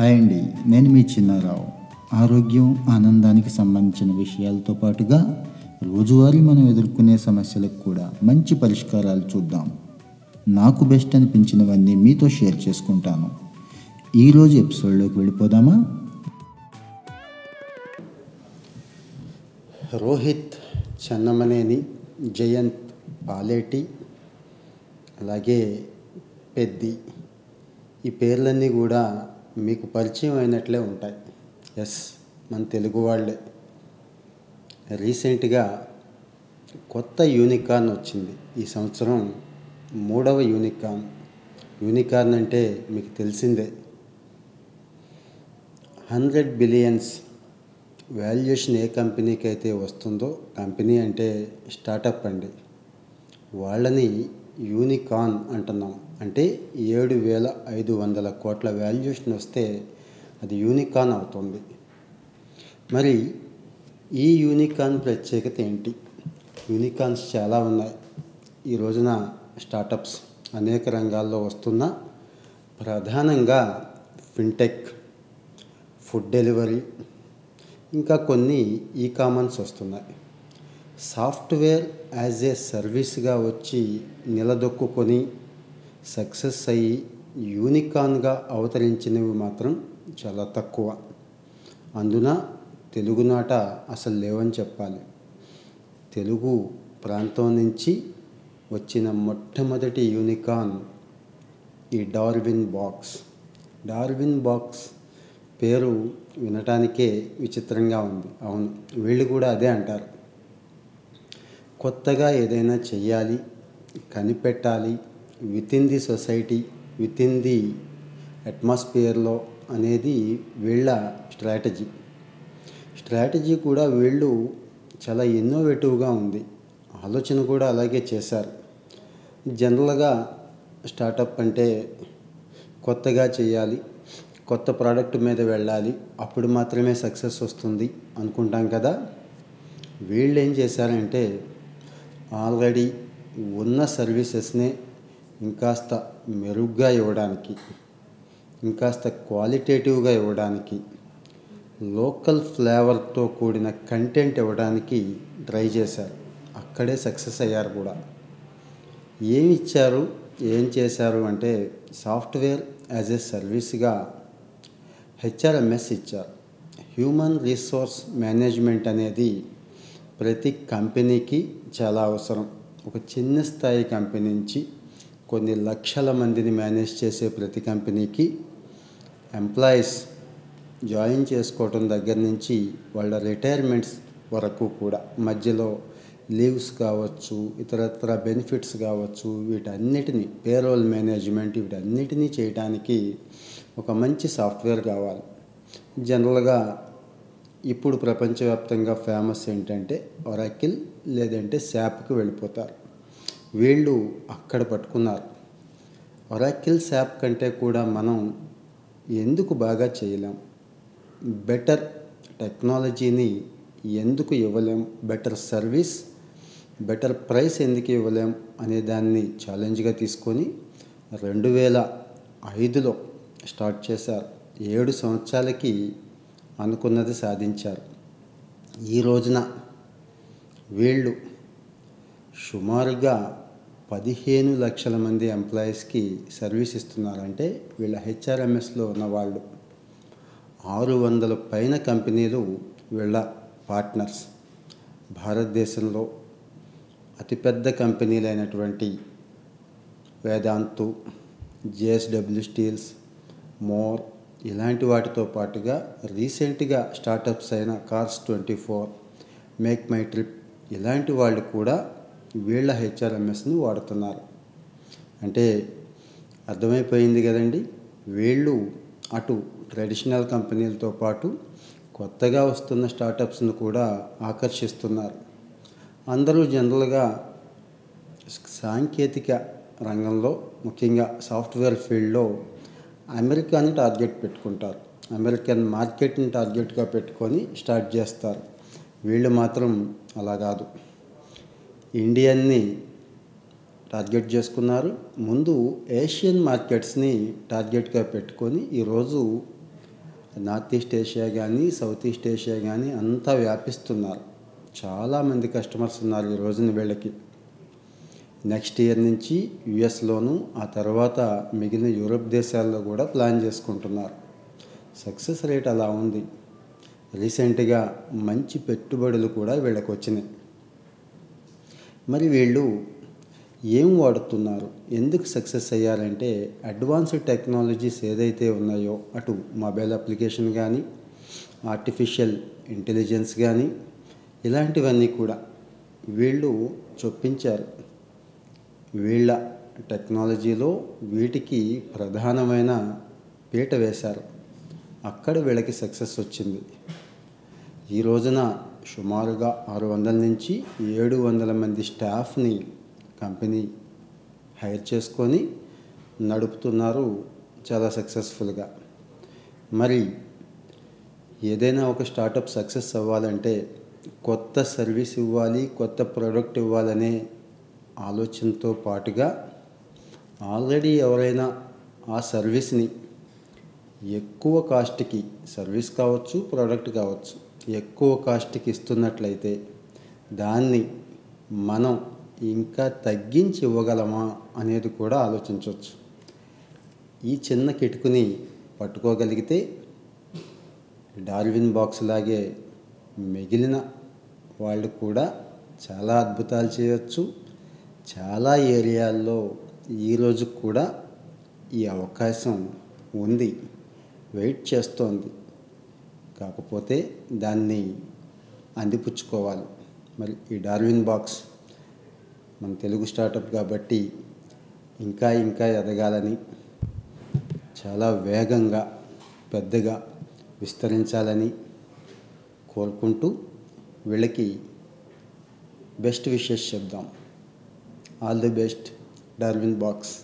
Hi అండి. నేను మీ చిన్నారావు. ఆరోగ్యం ఆనందానికి సంబంధించిన విషయాలతో పాటుగా రోజువారీ మనం ఎదుర్కొనే సమస్యలకు కూడా మంచి పరిష్కారాలు చూద్దాం. నాకు బెస్ట్ అనిపించినవన్నీ మీతో షేర్ చేసుకుంటాను. ఈరోజు ఎపిసోడ్లోకి వెళ్ళిపోదామా? రోహిత్ చెన్నమనేని జయంత్ పాలేటి అలాగే పెద్ది. ఈ పేర్లన్నీ కూడా మీకు పరిచయం అయినట్లే ఉంటాయి. ఎస్ మన తెలుగు వాళ్ళే. రీసెంట్గా కొత్త యూనికార్న్ వచ్చింది. ఈ సంవత్సరం మూడవ యూనికార్న్ యూనికార్న్ అంటే మీకు తెలిసిందే. హండ్రెడ్ బిలియన్స్ వాల్యుయేషన్ ఏ కంపెనీకి అయితే వస్తుందో కంపెనీ అంటే స్టార్టప్ అండి. వాళ్ళని యూనికాన్ అంటున్నాం. అంటే ఏడు వేల ఐదు వందల కోట్ల వాల్యుయేషన్ వస్తే అది యూనికాన్ అవుతుంది. మరి ఈ యూనికాన్ ప్రత్యేకత ఏంటి? యూనికాన్స్ చాలా ఉన్నాయి. ఈ రోజున స్టార్టప్స్ అనేక రంగాల్లో వస్తున్న ప్రధానంగా ఫిన్టెక్ ఫుడ్ డెలివరీ ఇంకా కొన్ని ఈ కామర్స్ వస్తున్నాయి. సాఫ్ట్వేర్ యాజ్ ఏ సర్వీస్గా వచ్చి నిలదొక్కుని సక్సెస్ అయ్యి యూనికాన్గా అవతరించినవి మాత్రం చాలా తక్కువ. అందున తెలుగునాట అసలు లేవని చెప్పాలి. తెలుగు ప్రాంతం నుంచి వచ్చిన మొట్టమొదటి యూనికాన్ ఈ డార్విన్ బాక్స్. డార్విన్ బాక్స్ పేరు వినటానికే విచిత్రంగా ఉంది. అవును వీళ్ళు కూడా అదే అంటారు. కొత్తగా ఏదైనా చెయ్యాలి కనిపెట్టాలి within the society within the అట్మాస్ఫియర్లో అనేది వీళ్ళ స్ట్రాటజీ స్ట్రాటజీ కూడా వీళ్ళు చాలా ఇన్నోవేటివ్గా ఉంది. ఆలోచన కూడా అలాగే చేశారు. జనరల్గా స్టార్టప్ అంటే కొత్తగా చేయాలి కొత్త ప్రోడక్ట్ మీద వెళ్ళాలి అప్పుడు మాత్రమే సక్సెస్ వస్తుంది అనుకుంటాం కదా. వీళ్ళు ఏం చేశారంటే ఆల్రెడీ ఉన్న సర్వీసెస్నే ఇంకాస్త మెరుగ్గా ఇవ్వడానికి ఇంకాస్త క్వాలిటేటివ్గా ఇవ్వడానికి లోకల్ ఫ్లేవర్తో కూడిన కంటెంట్ ఇవ్వడానికి ట్రై చేశారు. అక్కడే సక్సెస్ అయ్యారు కూడా. ఏమి ఇచ్చారు ఏం చేశారు అంటే సాఫ్ట్వేర్ యాజ్ ఎ సర్వీస్గా హెచ్ఆర్ఎంఎస్ ఇచ్చారు. హ్యూమన్ రీసోర్స్ మేనేజ్మెంట్ అనేది ప్రతి కంపెనీకి చాలా అవసరం. ఒక చిన్న స్థాయి కంపెనీ నుంచి కొన్ని లక్షల మందిని మేనేజ్ చేసే ప్రతి కంపెనీకి ఎంప్లాయీస్ జాయిన్ చేసుకోవటం దగ్గర నుంచి వాళ్ళ రిటైర్మెంట్స్ వరకు కూడా. మధ్యలో లీవ్స్ కావచ్చు ఇతరత్ర బెనిఫిట్స్ కావచ్చు వీటన్నిటిని పేరోల్ మేనేజ్మెంట్ వీటన్నిటినీ చేయడానికి ఒక మంచి సాఫ్ట్వేర్ కావాలి. జనరల్గా ఇప్పుడు ప్రపంచవ్యాప్తంగా ఫేమస్ ఏంటంటే ఒరాకిల్ లేదంటే శాప్కి వెళ్ళిపోతారు. వీళ్ళు అక్కడ పట్టుకున్నారు. ఒరాకిల్ శాప్ కంటే కూడా మనం ఎందుకు బాగా చేయలేం? బెటర్ టెక్నాలజీని ఎందుకు ఇవ్వలేం? బెటర్ సర్వీస్ బెటర్ ప్రైస్ ఎందుకు ఇవ్వలేం? అనే దాన్ని ఛాలెంజ్గా తీసుకొని రెండు వేల ఐదులో స్టార్ట్ చేశారు. ఏడు సంవత్సరాలకి అనుకున్నది సాధించారు. ఈ రోజున వీళ్ళు సుమారుగా పదిహేను లక్షల మంది ఎంప్లాయీస్కి సర్వీస్ ఇస్తున్నారంటే వీళ్ళ హెచ్ఆర్ఎంఎస్లో ఉన్న వాళ్ళు ఆరు వందల పైన కంపెనీలు వీళ్ళ పార్ట్నర్స్. భారతదేశంలో అతిపెద్ద కంపెనీలైనటువంటి వేదాంతు జేఎస్డబ్ల్యూ స్టీల్స్ మోర్ ఇలాంటి వాటితో పాటుగా రీసెంట్గా స్టార్టప్స్ అయిన cars twenty four make my trip ఇలాంటి వాళ్ళు కూడా వీళ్ళ హెచ్ఆర్ఎంఎస్ని వాడుతున్నారు. అంటే అర్థమైపోయింది కదండి వీళ్ళు అటు ట్రెడిషనల్ కంపెనీలతో పాటు కొత్తగా వస్తున్న స్టార్టప్స్ను కూడా ఆకర్షిస్తున్నారు. అందరూ జనరల్గా సాంకేతిక రంగంలో ముఖ్యంగా సాఫ్ట్వేర్ ఫీల్డ్లో అమెరికాని టార్గెట్ పెట్టుకుంటారు. అమెరికన్ మార్కెట్ని టార్గెట్గా పెట్టుకొని స్టార్ట్ చేస్తారు. వీళ్ళు మాత్రం అలా కాదు. ఇండియన్ని టార్గెట్ చేసుకున్నారు. ముందు ఏషియన్ మార్కెట్స్ని టార్గెట్గా పెట్టుకొని ఈరోజు నార్త్ ఈస్ట్ ఏషియా కానీ సౌత్ ఈస్ట్ ఏషియా కానీ అంతా వ్యాపిస్తున్నారు. చాలామంది కస్టమర్స్ ఉన్నారు ఈ రోజున వీళ్ళకి. నెక్స్ట్ ఇయర్ నుంచి యుఎస్లోను ఆ తర్వాత మిగిలిన యూరోప్ దేశాల్లో కూడా ప్లాన్ చేసుకుంటున్నారు. సక్సెస్ రేట్ అలా ఉంది. రీసెంట్గా మంచి పెట్టుబడులు కూడా వీళ్ళకి వచ్చినాయి మరి వీళ్ళు ఏం వాడుతున్నారు? ఎందుకు సక్సెస్ అయ్యారంటే అడ్వాన్స్డ్ టెక్నాలజీస్ ఏదైతే ఉన్నాయో అటు మొబైల్ అప్లికేషన్ కానీ ఆర్టిఫిషియల్ ఇంటెలిజెన్స్ కానీ ఇలాంటివన్నీ కూడా వీళ్ళు చొప్పించారు. వీళ్ళ టెక్నాలజీలో వీటికి ప్రధానమైన పీట వేశారు. అక్కడ వీళ్ళకి సక్సెస్ వచ్చింది. ఈ రోజున సుమారుగా ఆరు వందల నుంచి ఏడు వందల మంది స్టాఫ్ని కంపెనీ హైర్ చేసుకొని నడుపుతున్నారు చాలా సక్సెస్ఫుల్గా. మరి ఏదైనా ఒక స్టార్టప్ సక్సెస్ అవ్వాలంటే కొత్త సర్వీస్ ఇవ్వాలి కొత్త ప్రోడక్ట్ ఇవ్వాలనే ఆలోచనతో పాటుగా ఆల్రెడీ ఎవరైనా ఆ సర్వీస్ని ఎక్కువ కాస్ట్కి సర్వీస్ కావచ్చు ప్రోడక్ట్ కావచ్చు ఎక్కువ కాస్ట్కి ఇస్తున్నట్లయితే దాన్ని మనం ఇంకా తగ్గించి ఇవ్వగలమా అనేది కూడా ఆలోచించవచ్చు. ఈ చిన్న కిటుకుని పట్టుకోగలిగితే డార్విన్ బాక్స్ లాగే మిగిలిన వాళ్ళు కూడా చాలా అద్భుతాలు చేయొచ్చు. చాలా ఏరియాల్లో ఈరోజు కూడా ఈ అవకాశం ఉంది. వెయిట్ చేస్తోంది. కాకపోతే దాన్ని అందిపుచ్చుకోవాలి. మరి ఈ డార్విన్ బాక్స్ మన తెలుగు స్టార్టప్ కాబట్టి ఇంకా ఇంకా ఎదగాలని చాలా వేగంగా పెద్దగా విస్తరించాలని కోరుకుంటూ వీళ్ళకి బెస్ట్ విషెస్ చెప్దాం. All the best Darwinbox